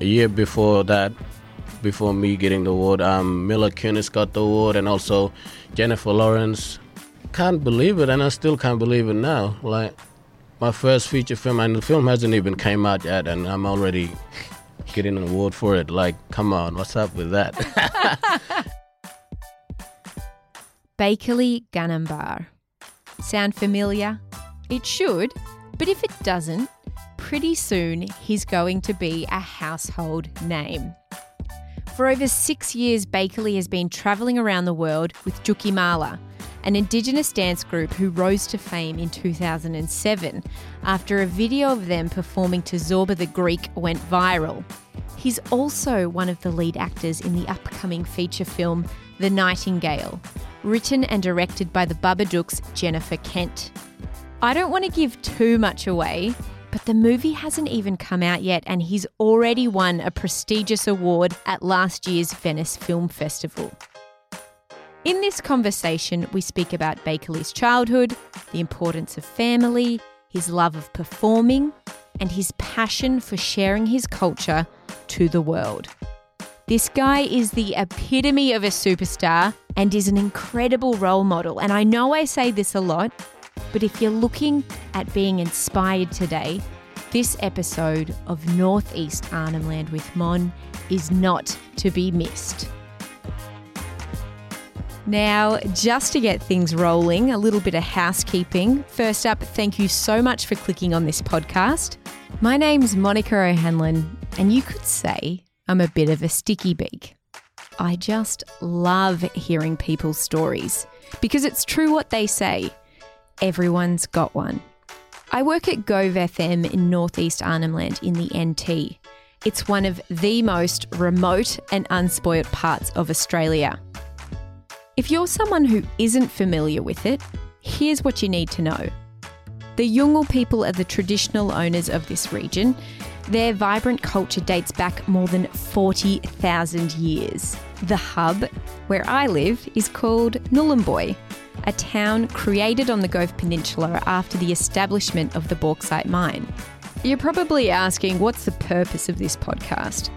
A year before that, before me getting the award, um, Mila Kunis got the award, and also Jennifer Lawrence. Can't believe it, and I still can't believe it now. Like my first feature film, and the film hasn't even came out yet, and I'm already getting an award for it. Like, come on, what's up with that? Baykali Ganambarr. Sound familiar? It should, but if it doesn't, pretty soon he's going to be a household name. For over six years, Baykali has been travelling around the world with Djuki Mala, an Indigenous dance group who rose to fame in 2007 after a video of them performing to Zorba the Greek went viral. He's also one of the lead actors in the upcoming feature film The Nightingale, written and directed by the Babadooks Jennifer Kent. I don't want to give too much away, but the movie hasn't even come out yet, and he's already won a prestigious award at last year's Venice Film Festival. In this conversation, we speak about Baykali's childhood, the importance of family, his love of performing, and his passion for sharing his culture to the world. This guy is the epitome of a superstar and is an incredible role model. And I know I say this a lot, but if you're looking at being inspired today, this episode of Northeast Arnhem Land with Mon is not to be missed. Now, just to get things rolling, a little bit of housekeeping. First up, thank you so much for clicking on this podcast. My name's Monica O'Hanlon, and you could say I'm a bit of a sticky beak. I just love hearing people's stories because it's true what they say everyone's got one. I work at Gove FM in Northeast Arnhem Land in the NT. It's one of the most remote and unspoilt parts of Australia. If you're someone who isn't familiar with it, here's what you need to know. The Yolngu people are the traditional owners of this region. Their vibrant culture dates back more than 40,000 years. The hub, where I live, is called Nhulunbuy, a town created on the Gove Peninsula after the establishment of the bauxite mine. You're probably asking, what's the purpose of this podcast?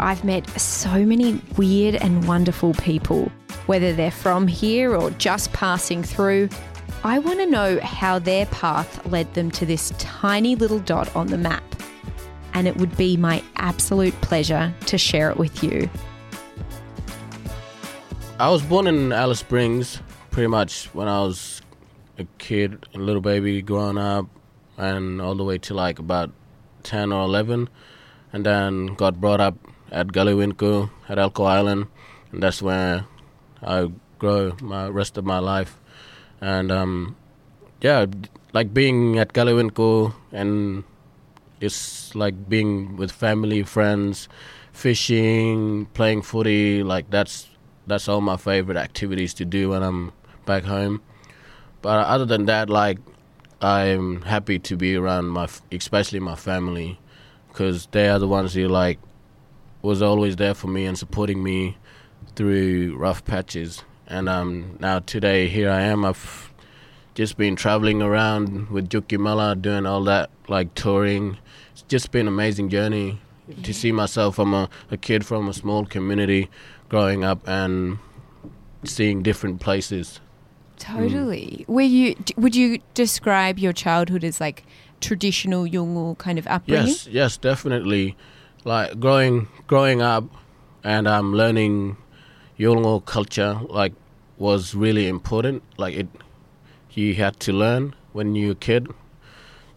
I've met so many weird and wonderful people, whether they're from here or just passing through. I want to know how their path led them to this tiny little dot on the map. And it would be my absolute pleasure to share it with you. I was born in Alice Springs, pretty much when I was a kid, a little baby growing up, and all the way to like about 10 or 11. And then got brought up at Galiwinku at Elcho Island, and that's where I grow my rest of my life. And um, yeah, like being at Galiwinku and it's like being with family, friends, fishing, playing footy. Like that's that's all my favorite activities to do when I'm back home. But other than that, like I'm happy to be around my, especially my family, because they are the ones who like was always there for me and supporting me through rough patches. And um, now today here I am. I've just been traveling around with Djuki Mala, doing all that like touring. It's just been an amazing journey yeah. to see myself from a, a kid from a small community growing up and seeing different places. Totally. Mm. Were you? Would you describe your childhood as like traditional Yolngu kind of upbringing? Yes, yes, definitely. Like growing growing up, and um, learning Yolngu culture like was really important. Like it, you had to learn when you're a kid.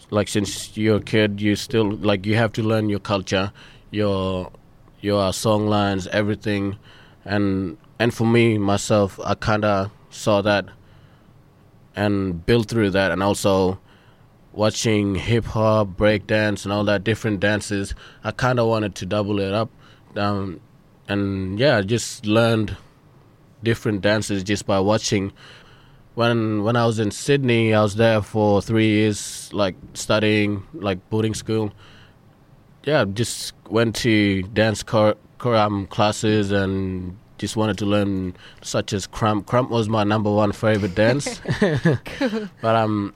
Like since you're a kid, you still like you have to learn your culture, your your song lines, everything, and and for me myself, I kind of saw that and build through that, and also watching hip hop, break dance, and all that different dances, I kind of wanted to double it up. Um, and yeah, I just learned different dances just by watching. When when I was in Sydney, I was there for three years, like studying, like boarding school. Yeah, just went to dance car, um, classes and just wanted to learn such as krump. Krump was my number one favorite dance. but um,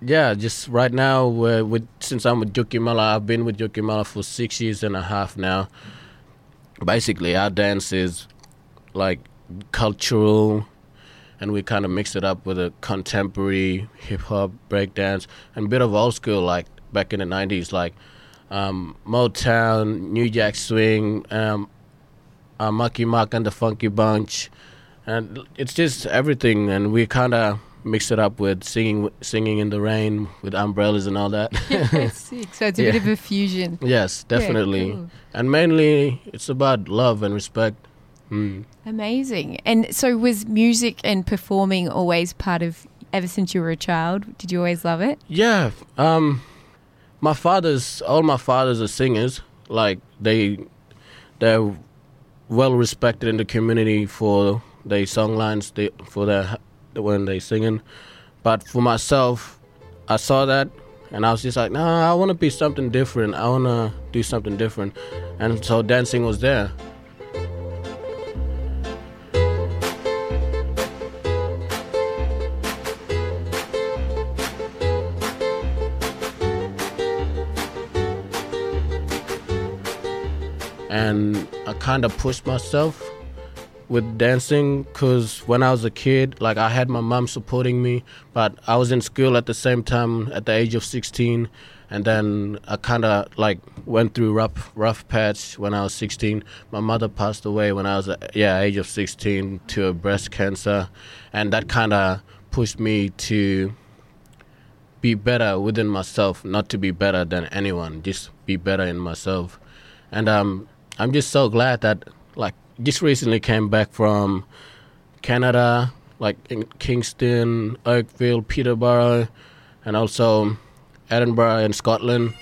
yeah, just right now, with since I'm with Djuki Mala, I've been with Djuki Mala for six years and a half now. Basically, our dance is like cultural, and we kind of mix it up with a contemporary hip hop, breakdance, and a bit of old school, like back in the '90s, like um, Motown, New Jack Swing, um, uh, Marky Mark and the Funky Bunch, and it's just everything, and we kind of mix it up with singing singing in the rain with umbrellas and all that. Sick. So it's a Yeah. bit of a fusion. yes, definitely. cool. And mainly it's about love and respect. Mm. Amazing. And so was music and performing always part of ever since you were a child? Did you always love it? Yeah, um my fathers all my fathers are singers. Like they they're well respected in the community for their song lines they, for their when they singing. But for myself, I saw that and I was just like, nah, I want to be something different. I want to do something different. And so dancing was there. and I kind of pushed myself with dancing because when I was a kid, like I had my mom supporting me, but I was in school at the same time at the age of 16, and then I kind of like went through rough rough patch when I was 16. My mother passed away when I was yeah age of 16 to a breast cancer, and that kind of pushed me to be better within myself, not to be better than anyone, just be better in myself. And um, I'm just so glad that like just recently came back from Canada, like in Kingston, Oakville, Peterborough, and also Edinburgh and Scotland.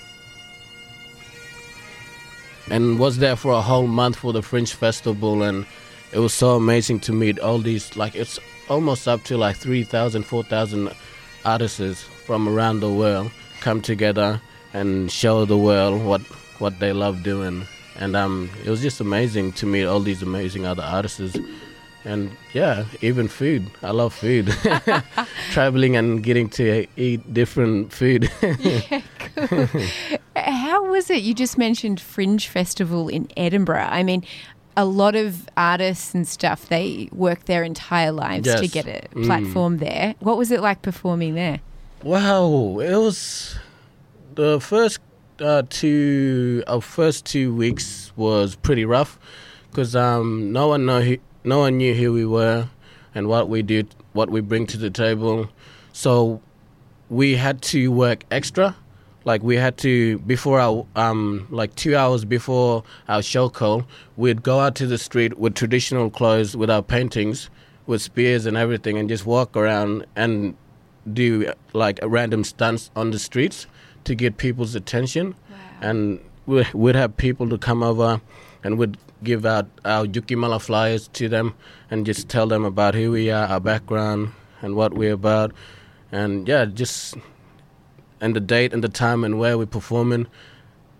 And was there for a whole month for the Fringe Festival, and it was so amazing to meet all these. Like it's almost up to like 3,000, 4,000 artists from around the world come together and show the world what what they love doing. And um, it was just amazing to meet all these amazing other artists. And yeah, even food. I love food. Traveling and getting to eat different food. Yeah. How was it? You just mentioned Fringe Festival in Edinburgh. I mean, a lot of artists and stuff, they work their entire lives to get a Mm. platform there. What was it like performing there? Wow, it was the first uh, two our first two weeks was pretty rough because um, no one know who, no one knew who we were and what we did, what we bring to the table. So we had to work extra. Like we had to before our um like two hours before our show call, we'd go out to the street with traditional clothes, with our paintings, with spears and everything, and just walk around and do like random stunts on the streets to get people's attention. And we- we'd have people to come over and we'd give out our Djuki Mala flyers to them and just tell them about who we are, our background, and what we're about. And yeah, just and the date and the time and where we're performing.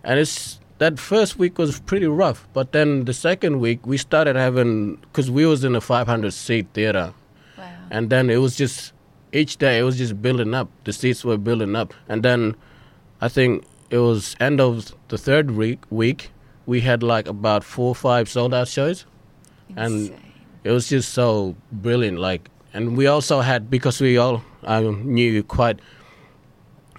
And it's that first week was pretty rough, but then the second week we started having because we was in a 500 seat theater, and then it was just each day it was just building up. The seats were building up, and then I think it was end of the third week. Week we had like about four or five sold out shows, and it was just so brilliant. Like, and we also had because we all um, knew quite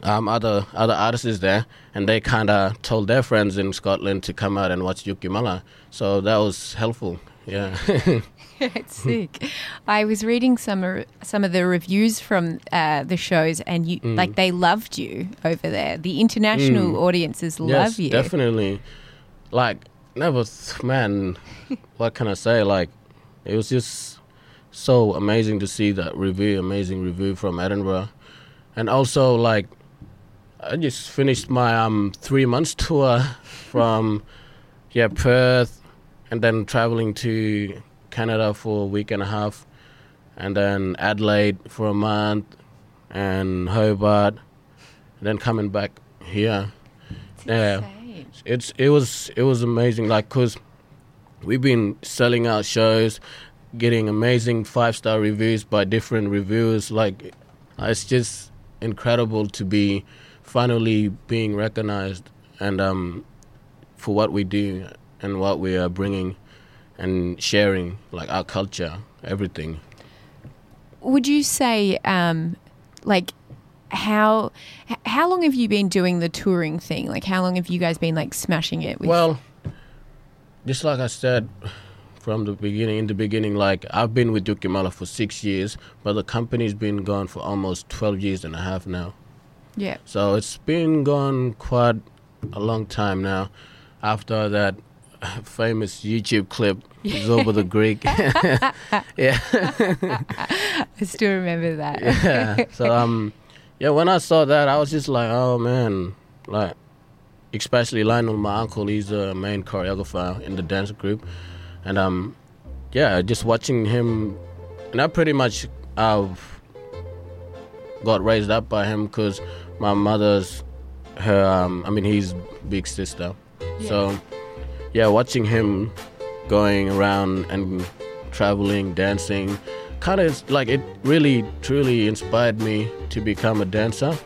um, other other artists is there, and they kind of told their friends in Scotland to come out and watch Djuki Mala. So that was helpful. Yeah. it's sick. I was reading some of- some of the reviews from uh, the shows, and you Mm. like they loved you over there. The international audiences love yes, you. definitely. Like never, th- man. what can I say? Like it was just so amazing to see that review, amazing review from Edinburgh, and also like I just finished my um three months tour from yeah Perth, and then traveling to Canada for a week and a half, and then Adelaide for a month, and Hobart, and then coming back here. Yeah, it's it was it was amazing. Like, cause we've been selling out shows, getting amazing five star reviews by different reviewers. Like, it's just incredible to be finally being recognized and um, for what we do and what we are bringing and sharing, like our culture, everything. Would you say, um, like, how how long have you been doing the touring thing? Like, how long have you guys been like smashing it? With- Well, just like I said from the beginning, in the beginning, like I've been with Duke Djuki Mala for six years, but the company's been gone for almost 12 years and a half now. Yeah, So it's been gone quite a long time now. After that famous YouTube clip, Zorba the Greek. yeah. I still remember that. yeah. So um, yeah. When I saw that, I was just like, oh man, like, especially Lionel, my uncle, he's the main choreographer in the dance group, and um, yeah, just watching him, and I pretty much I've got raised up by him because my mother's her um, I mean he's big sister, so yeah, watching him going around and traveling, dancing, kind of like it really truly inspired me to become a dancer.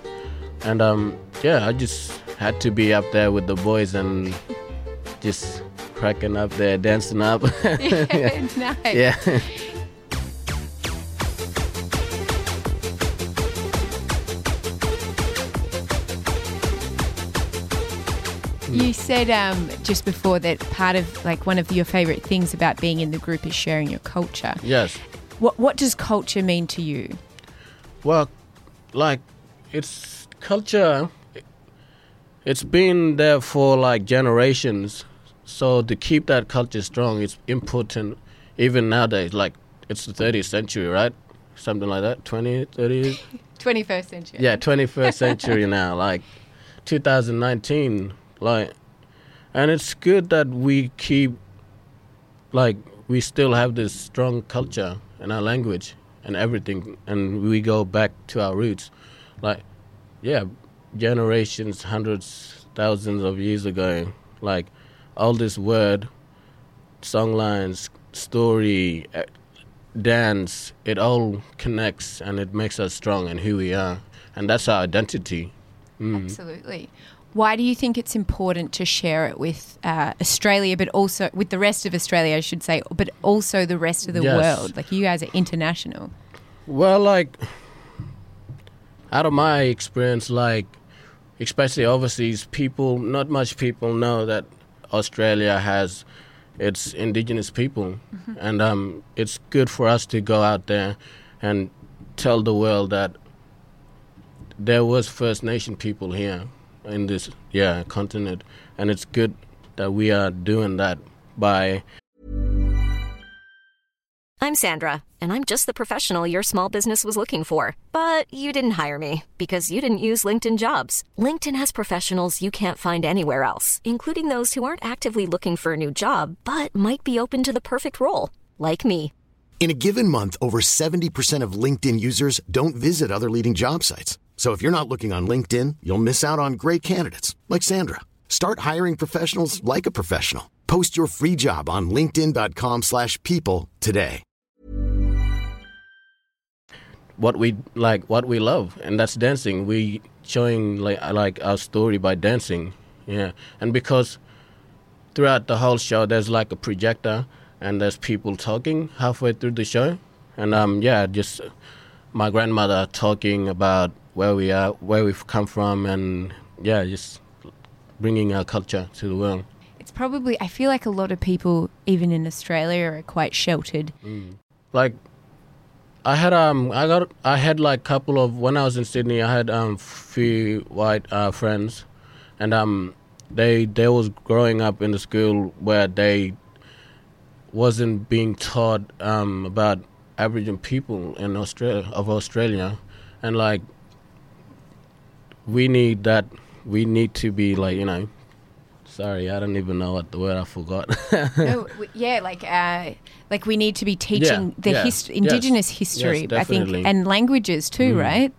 And um, yeah, I just had to be up there with the boys and just cracking up there, dancing up. yeah, nice. yeah. Said um, just before that part of like one of your favorite things about being in the group is sharing your culture. yes. What what does culture mean to you? Well, like it's culture. It's been there for like generations. So to keep that culture strong, it's important even nowadays. Like it's the 30th century, right? Something like that. 20, 30. 21st century. Yeah, 21st century now. Like 2019. Like, and it's good that we keep, like, we still have this strong culture and our language and everything, and we go back to our roots. Like, yeah, generations, hundreds, thousands of years ago, like, all this word, song lines, story, eh, dance, it all connects and it makes us strong and who we are. And that's our identity. Mm. Absolutely. Why do you think it's important to share it with uh, Australia, but also with the rest of Australia, I should say, but also the rest of the Yes. world? Like you guys are international. Well, like, out of my experience, like, especially overseas, people, not much people know that Australia has its indigenous people. And um, it's good for us to go out there and tell the world that there was First Nation people here in this, yeah, continent. And it's good that we are doing that by I'm Sandra, and I'm just the professional your small business was looking for. But you didn't hire me because you didn't use LinkedIn jobs. LinkedIn has professionals you can't find anywhere else, including those who aren't actively looking for a new job but might be open to the perfect role, like me. In a given month, over 70% of LinkedIn users don't visit other leading job sites. So if you're not looking on LinkedIn, you'll miss out on great candidates like Sandra. Start hiring professionals like a professional. Post your free job on linkedin.com/people today. what we like what we love and that's dancing we showing like like our story by dancing yeah and because throughout the whole show there's like a projector and there's people talking halfway through the show and um yeah just my grandmother talking about where we are where we've come from and yeah just bringing our culture to the world. It's probably, I feel like a lot of people, even in Australia, are quite sheltered. like I had um I got I had like a couple of when I was in Sydney I had um few white uh, friends. And um they they was growing up in the school where they wasn't being taught um about Aboriginal people in Australia of Australia. And like we need that. We need to be like you know. Sorry, I don't even know what the word I forgot. no, w- yeah, like uh, like we need to be teaching Yeah, the yeah, hist- indigenous yes, history, I definitely. think, and languages too, Mm. right?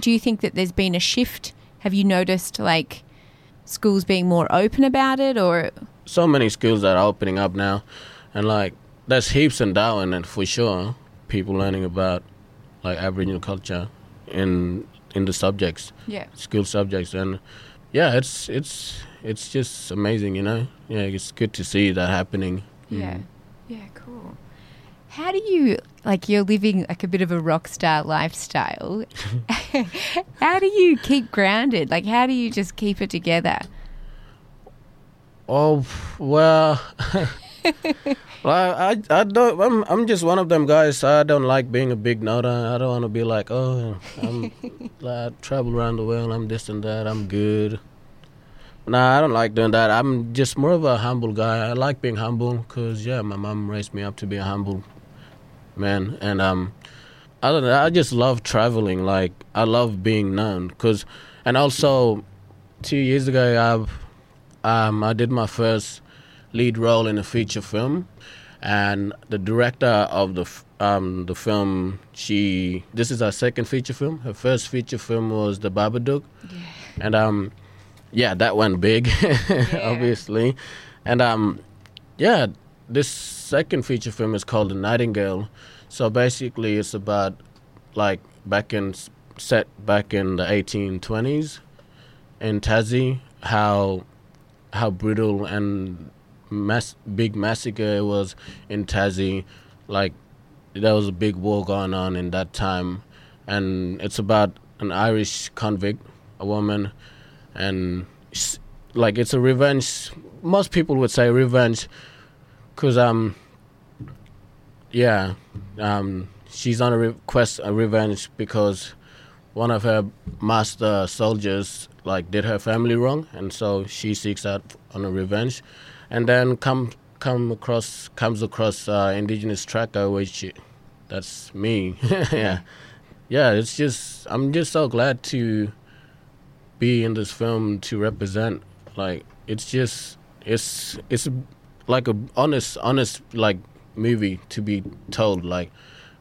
Do you think that there's been a shift? Have you noticed like schools being more open about it, or so many schools that are opening up now, and like there's heaps in Darwin, and for sure, people learning about like Aboriginal culture in in the subjects, yeah, school subjects, and yeah, it's it's it's just amazing, you know. Yeah, it's good to see that happening. yeah, Mm. yeah, cool. How do you like? You're living like a bit of a rock star lifestyle. how do you keep grounded? Like, how do you just keep it together? Oh well, well I I don't I'm I'm just one of them guys. I don't like being a big noter. I don't want to be like oh I'm I travel around the world. I'm this and that. I'm good. Nah, I don't like doing that. I'm just more of a humble guy. I like being humble because yeah, my mom raised me up to be a humble man, and um, I don't know. I just love traveling. Like I love being known because, and also, two years ago I've um, I did my first lead role in a feature film, and the director of the um, the film, she this is her second feature film. Her first feature film was The Babadook, and um, yeah, that went big, obviously, and um, yeah, this second feature film is called The Nightingale. So basically, it's about like back in set back in the 1820s in Tassie, how how brutal and mass big massacre it was in Tassie. Like there was a big war going on in that time, and it's about an Irish convict, a woman, and like it's a revenge. Most people would say revenge, cause um, yeah, um, she's on a re- quest a revenge because one of her master soldiers like did her family wrong, and so she seeks out on a revenge, and then come come across comes across uh, indigenous tracker, which that's me. yeah, yeah. It's just I'm just so glad to be in this film to represent. Like it's just it's it's like a honest honest like movie to be told like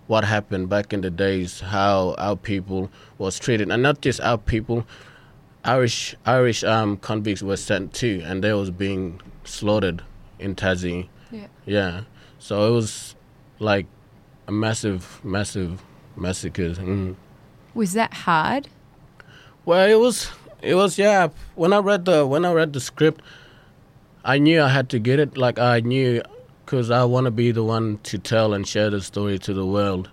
what happened back in the days, how our people was treated, and not just our people. Irish Irish um, convicts were sent too, and they was being slaughtered in Tassie. Yeah. Yeah, so it was like a massive, massive massacre. Mm. Was that hard? Well, it was it was yeah. When I read the when I read the script, I knew I had to get it. Like I knew because I want to be the one to tell and share the story to the world.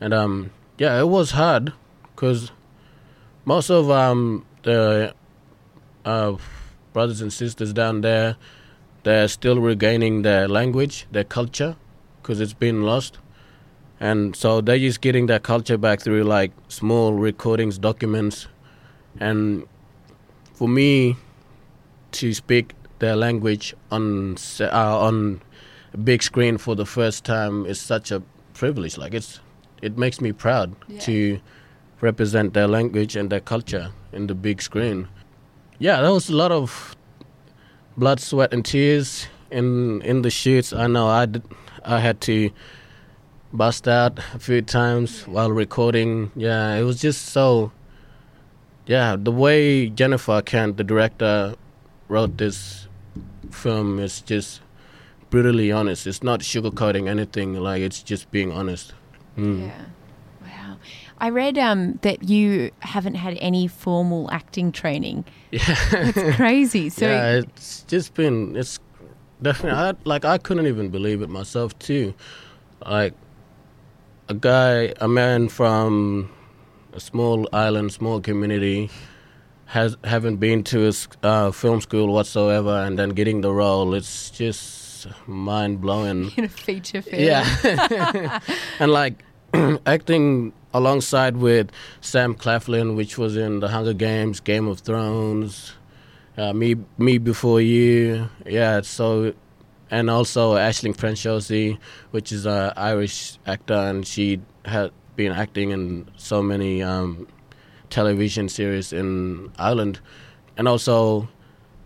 And um, yeah, it was hard because most of um the uh, brothers and sisters down there, they're still regaining their language, their culture, because it's been lost. And so they're just getting their culture back through like small recordings, documents, and for me to speak their language on uh, on a big screen for the first time is such a privilege. Like it's it makes me proud Yeah. to represent their language and their culture in the big screen. Yeah, there was a lot of blood, sweat, and tears in in the shoots. I know I did, I had to bust out a few times while recording. Yeah, it was just so. Yeah, the way Jennifer Kent, the director, wrote this film is just brutally honest. It's not sugarcoating anything. Like it's just being honest. Mm. Yeah. I read um, that you haven't had any formal acting training. Yeah. It's crazy. So yeah, it's just been it's definitely I, like I couldn't even believe it myself too. Like a guy, a man from a small island, small community, has haven't been to a uh, film school whatsoever, and then getting the role. It's just mind blowing. in a feature film. Yeah. and like acting alongside with Sam Claflin, which was in The Hunger Games, Game of Thrones, uh, Me Me Before You. Yeah, so and also Aisling Franciosi, which is an Irish actor, and she had been acting in so many um, television series in Ireland, and also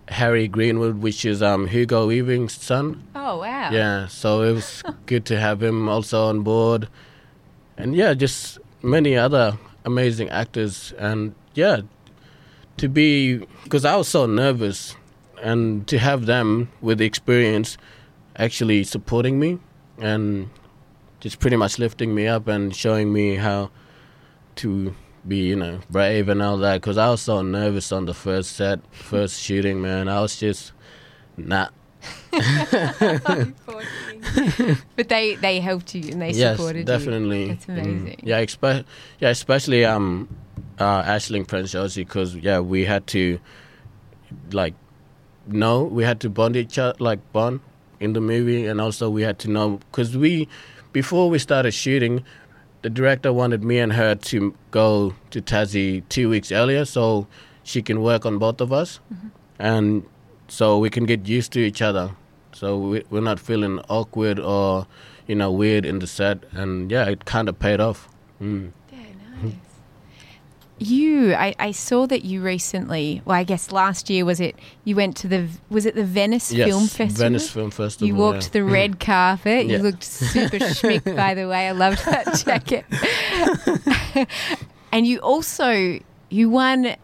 Harry Greenwood, which is um, Hugo Weaving's son. Oh wow. Yeah, so it was good to have him also on board, and yeah, just many other amazing actors, and yeah, to be because I was so nervous, and to have them with the experience actually supporting me and just pretty much lifting me up and showing me how to be, you know, brave and all that. Because I was so nervous on the first set, first shooting, man. I was just not. but they they helped you and they yes, supported definitely. you. That's Mm. amazing. Yeah, expe- yeah, especially um, uh, Aisling Franciosi, because yeah, we had to like know we had to bond each other, like bond in the movie, and also we had to know because we before we started shooting, the director wanted me and her to go to Tassie two weeks earlier so she can work on both of us, and so we can get used to each other. So we, we're not feeling awkward or, you know, weird in the set, and yeah, it kind of paid off. Mm. Yeah, nice. You, I, I saw that you recently. Well, I guess last year was it? You went to the was it the Venice Yes, Film Festival? Venice Film Festival. You walked yeah. the red carpet. You looked super schmick, by the way. I loved that jacket. and you also you won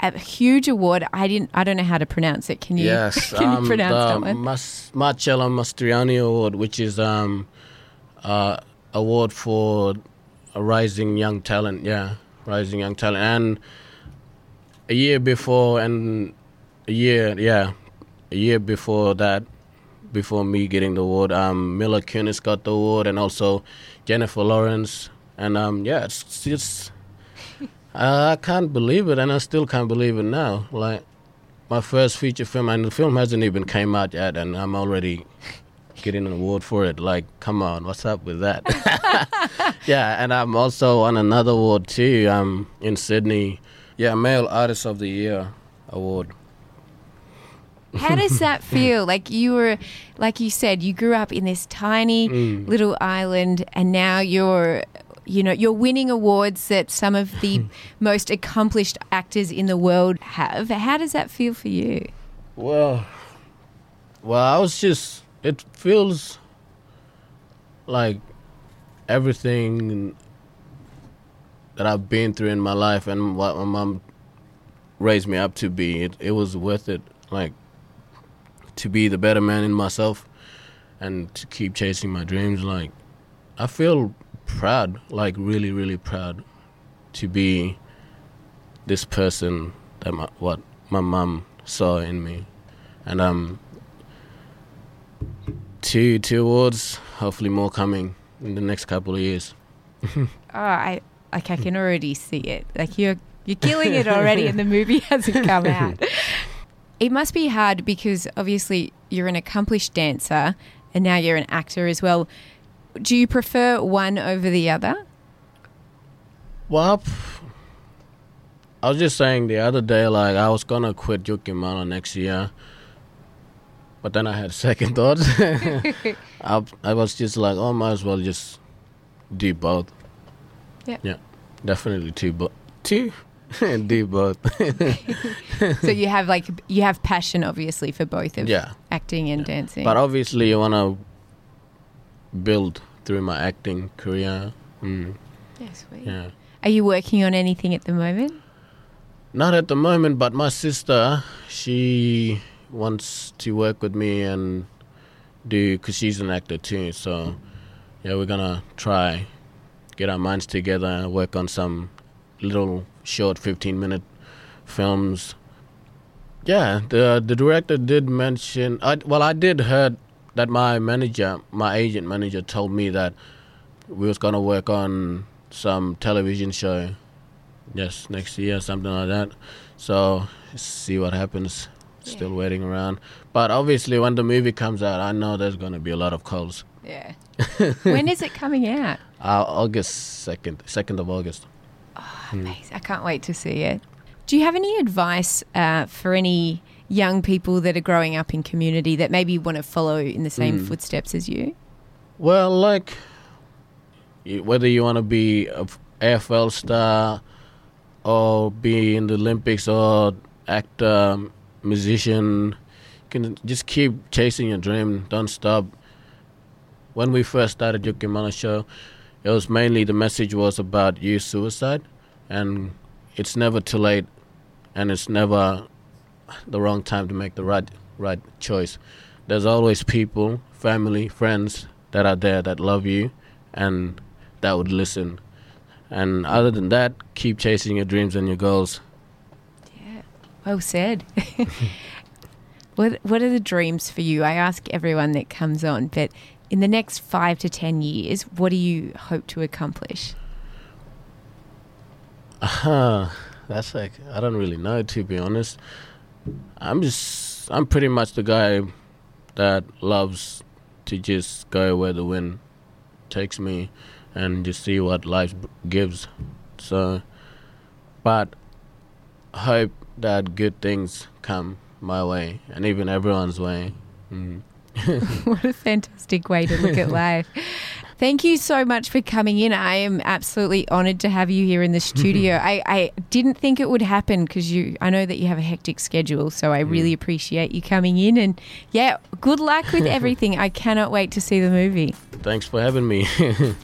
a huge award. I didn't. I don't know how to pronounce it. Can you? Yes, can you um, pronounce the that one? Mas- Marcello Mastroianni Award, which is um, uh, award for a rising young talent. Yeah, rising young talent. And a year before, and a year, yeah, a year before that, before me getting the award, um, Mila Kunis got the award, and also Jennifer Lawrence. And um, yeah, it's just I can't believe it, and I still can't believe it now. Like my first feature film, and the film hasn't even came out yet, and I'm already getting an award for it. Like, come on, what's up with that? yeah, and I'm also on another award too. Um, in Sydney, yeah, Male Artist of the Year award. How does that feel? Like you were, like you said, you grew up in this tiny Mm. little island, and now you're, you know, you're winning awards that some of the hmm. most accomplished actors in the world have. How does that feel for you? Well, well, I was just. It feels like everything that I've been through in my life and what my mom raised me up to be. It it was worth it. Like to be the better man in myself and to keep chasing my dreams. Like I feel proud. Like really, really proud to be this person that my, what my mom saw in me, and um, two two awards, hopefully more coming in the next couple of years. Oh, I like I can already see it. Like you're you're killing it already, and the movie hasn't come out. It must be hard because obviously you're an accomplished dancer, and now you're an actor as well. Do you prefer one over the other? Well, I was just saying the other day, like I was gonna quit Djuki Mala next year, but then I had second thoughts. I, I was just like, oh, might as well just do both. Yeah. Yeah, definitely two, but two, do both. so you have like you have passion, obviously, for both of yeah, acting and dancing. but obviously you wanna build through my acting career. Mm, yeah, sweet. yeah. Are you working on anything at the moment? Not at the moment, but my sister, she wants to work with me and do, because she's an actor too. So, yeah, we're gonna try get our minds together and work on some little short 15 minute films. Yeah, the the director did mention. I, well, I did heard that my manager, my agent manager, told me that we was gonna work on some television show yes next year something like that so see what happens still waiting around but obviously when the movie comes out i know there's going to be a lot of calls Yeah. when is it coming out? uh, august 2nd 2nd of august Amazing. I can't wait to see it. Do you have any advice uh, for any young people that are growing up in community that maybe want to follow in the same Mm. footsteps as you? well like whether you want to be a afl star or be in the Olympics or actor, musician. You can just keep chasing your dream. Don't stop. When we first started Djuki Mala Show, it was mainly the message was about youth suicide, and it's never too late, and it's never the wrong time to make the right right choice. There's always people, family, friends that are there that love you, and that would listen. And other than that, keep chasing your dreams and your goals. Yeah, well said. what What are the dreams for you? I ask everyone that comes on, but in the next five to ten years, what do you hope to accomplish? Uh, that's like I don't really know to be honest. I'm just I'm pretty much the guy that loves to just go where the wind takes me and just see what life gives. So, but hope that good things come my way and even everyone's way. Mm. what a fantastic way to look at life. Thank you so much for coming in. I am absolutely honoured to have you here in the studio. I, I didn't think it would happen because you. I know that you have a hectic schedule, so I really appreciate you coming in. And yeah, good luck with everything. I cannot wait to see the movie. Thanks for having me.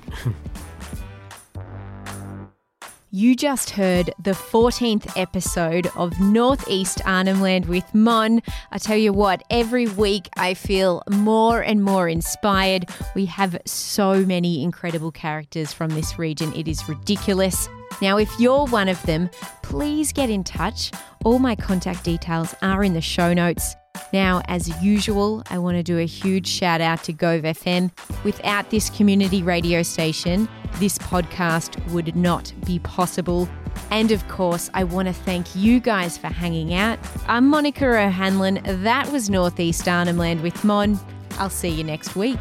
You just heard the 14th episode of Northeast Arnhem Land with Mon. I tell you what, every week I feel more and more inspired. We have so many incredible characters from this region, it is ridiculous. Now, if you're one of them, please get in touch. All my contact details are in the show notes. Now, as usual, I want to do a huge shout out to Gove FM. Without this community radio station, this podcast would not be possible. And of course, I want to thank you guys for hanging out. I'm Monica O'Hanlon. That was Northeast Arnhem Land with Mon. I'll see you next week.